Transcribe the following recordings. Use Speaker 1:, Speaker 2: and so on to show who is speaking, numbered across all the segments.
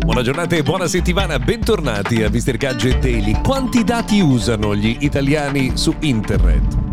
Speaker 1: Buona giornata e buona settimana, bentornati a Mr. Gadget Daily. Quanti dati usano gli italiani su internet?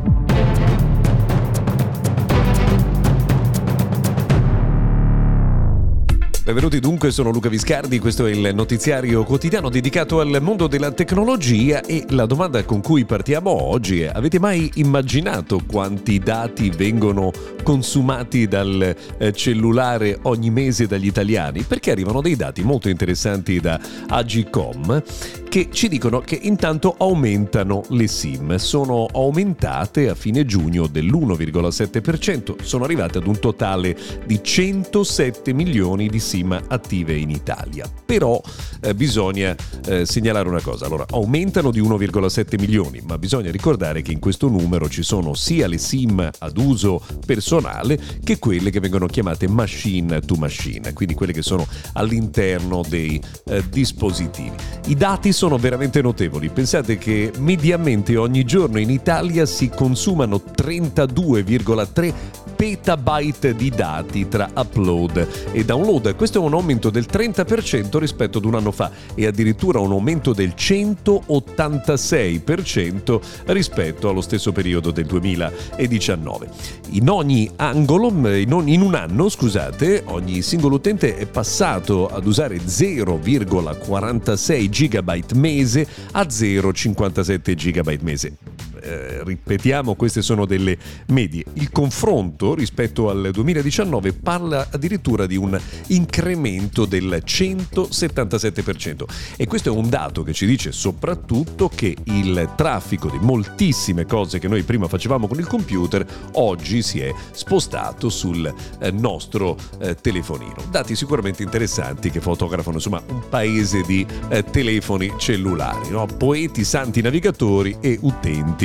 Speaker 1: Benvenuti dunque, sono Luca Viscardi, questo è il notiziario quotidiano dedicato al mondo della tecnologia e la domanda con cui partiamo oggi è avete mai immaginato quanti dati vengono consumati dal eh, cellulare ogni mese dagli italiani? Perché arrivano dei dati molto interessanti da Agicom che ci dicono che intanto aumentano le SIM, sono aumentate a fine giugno dell'1,7%, sono arrivate ad un totale di 107 milioni di SIM attive in Italia. Però eh, bisogna eh, segnalare una cosa, allora aumentano di 1,7 milioni, ma bisogna ricordare che in questo numero ci sono sia le SIM ad uso personale che quelle che vengono chiamate machine to machine, quindi quelle che sono all'interno dei eh, dispositivi. I dati sono veramente notevoli. Pensate che mediamente ogni giorno in Italia si consumano 32,3 petabyte di dati tra upload e download. Questo è un aumento del 30% rispetto ad un anno fa e addirittura un aumento del 186% rispetto allo stesso periodo del 2019. In ogni angolo, in, un anno, scusate, ogni singolo utente è passato ad usare 0,46 GB mese a 0,57 GB mese eh, ripetiamo, queste sono delle medie. Il confronto rispetto al 2019 parla addirittura di un incremento del 177% e questo è un dato che ci dice soprattutto che il traffico di moltissime cose che noi prima facevamo con il computer oggi si è spostato sul eh, nostro eh, telefonino. Dati sicuramente interessanti che fotografano insomma un paese di telefoni cellulari, no? poeti, santi navigatori e utenti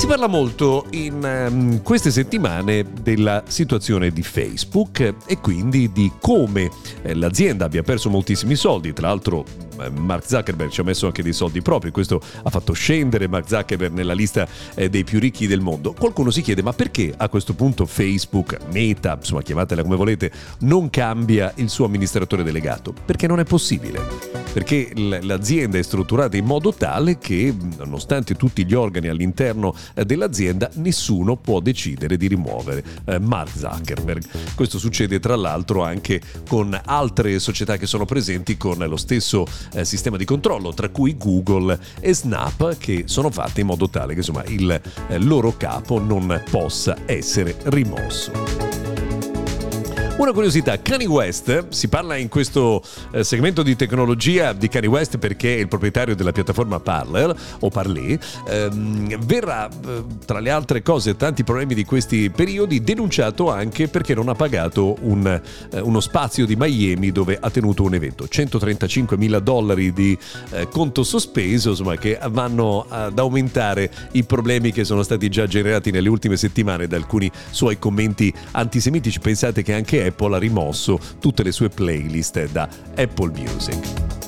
Speaker 1: Si parla molto in um, queste settimane della situazione di Facebook e quindi di come eh, l'azienda abbia perso moltissimi soldi, tra l'altro eh, Mark Zuckerberg ci ha messo anche dei soldi propri, questo ha fatto scendere Mark Zuckerberg nella lista eh, dei più ricchi del mondo. Qualcuno si chiede ma perché a questo punto Facebook, Meta, insomma chiamatela come volete, non cambia il suo amministratore delegato? Perché non è possibile. Perché l'azienda è strutturata in modo tale che nonostante tutti gli organi all'interno eh, dell'azienda nessuno può decidere di rimuovere Mark Zuckerberg. Questo succede tra l'altro anche con altre società che sono presenti con lo stesso eh, sistema di controllo, tra cui Google e Snap, che sono fatte in modo tale che insomma, il eh, loro capo non possa essere rimosso. Una curiosità, Kanye West, si parla in questo eh, segmento di tecnologia di Kanye West perché è il proprietario della piattaforma Parler o Parler, ehm, verrà eh, tra le altre cose tanti problemi di questi periodi denunciato anche perché non ha pagato un, eh, uno spazio di Miami dove ha tenuto un evento, 135 mila dollari di eh, conto sospeso insomma, che vanno ad aumentare i problemi che sono stati già generati nelle ultime settimane da alcuni suoi commenti antisemitici. Pensate che anche Apple ha rimosso tutte le sue playlist da Apple Music.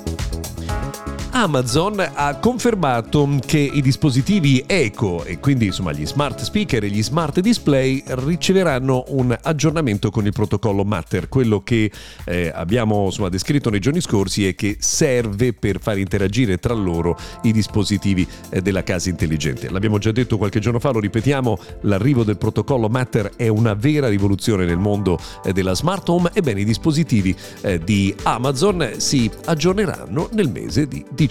Speaker 1: Amazon ha confermato che i dispositivi Eco e quindi insomma gli smart speaker e gli smart display riceveranno un aggiornamento con il protocollo Matter, quello che eh, abbiamo insomma, descritto nei giorni scorsi e che serve per far interagire tra loro i dispositivi eh, della casa intelligente. L'abbiamo già detto qualche giorno fa, lo ripetiamo, l'arrivo del protocollo Matter è una vera rivoluzione nel mondo eh, della smart home. Ebbene, i dispositivi eh, di Amazon si aggiorneranno nel mese di dicembre.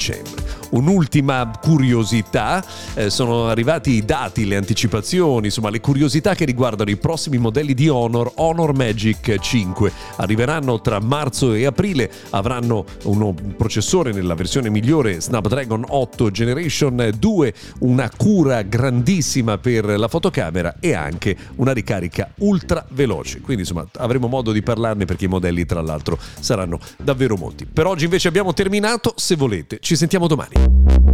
Speaker 1: Un'ultima curiosità, eh, sono arrivati i dati, le anticipazioni, insomma le curiosità che riguardano i prossimi modelli di Honor, Honor Magic 5. Arriveranno tra marzo e aprile, avranno un processore nella versione migliore Snapdragon 8 Generation 2, una cura grandissima per la fotocamera e anche una ricarica ultra veloce. Quindi insomma avremo modo di parlarne perché i modelli tra l'altro saranno davvero molti. Per oggi invece abbiamo terminato, se volete ci sentiamo domani.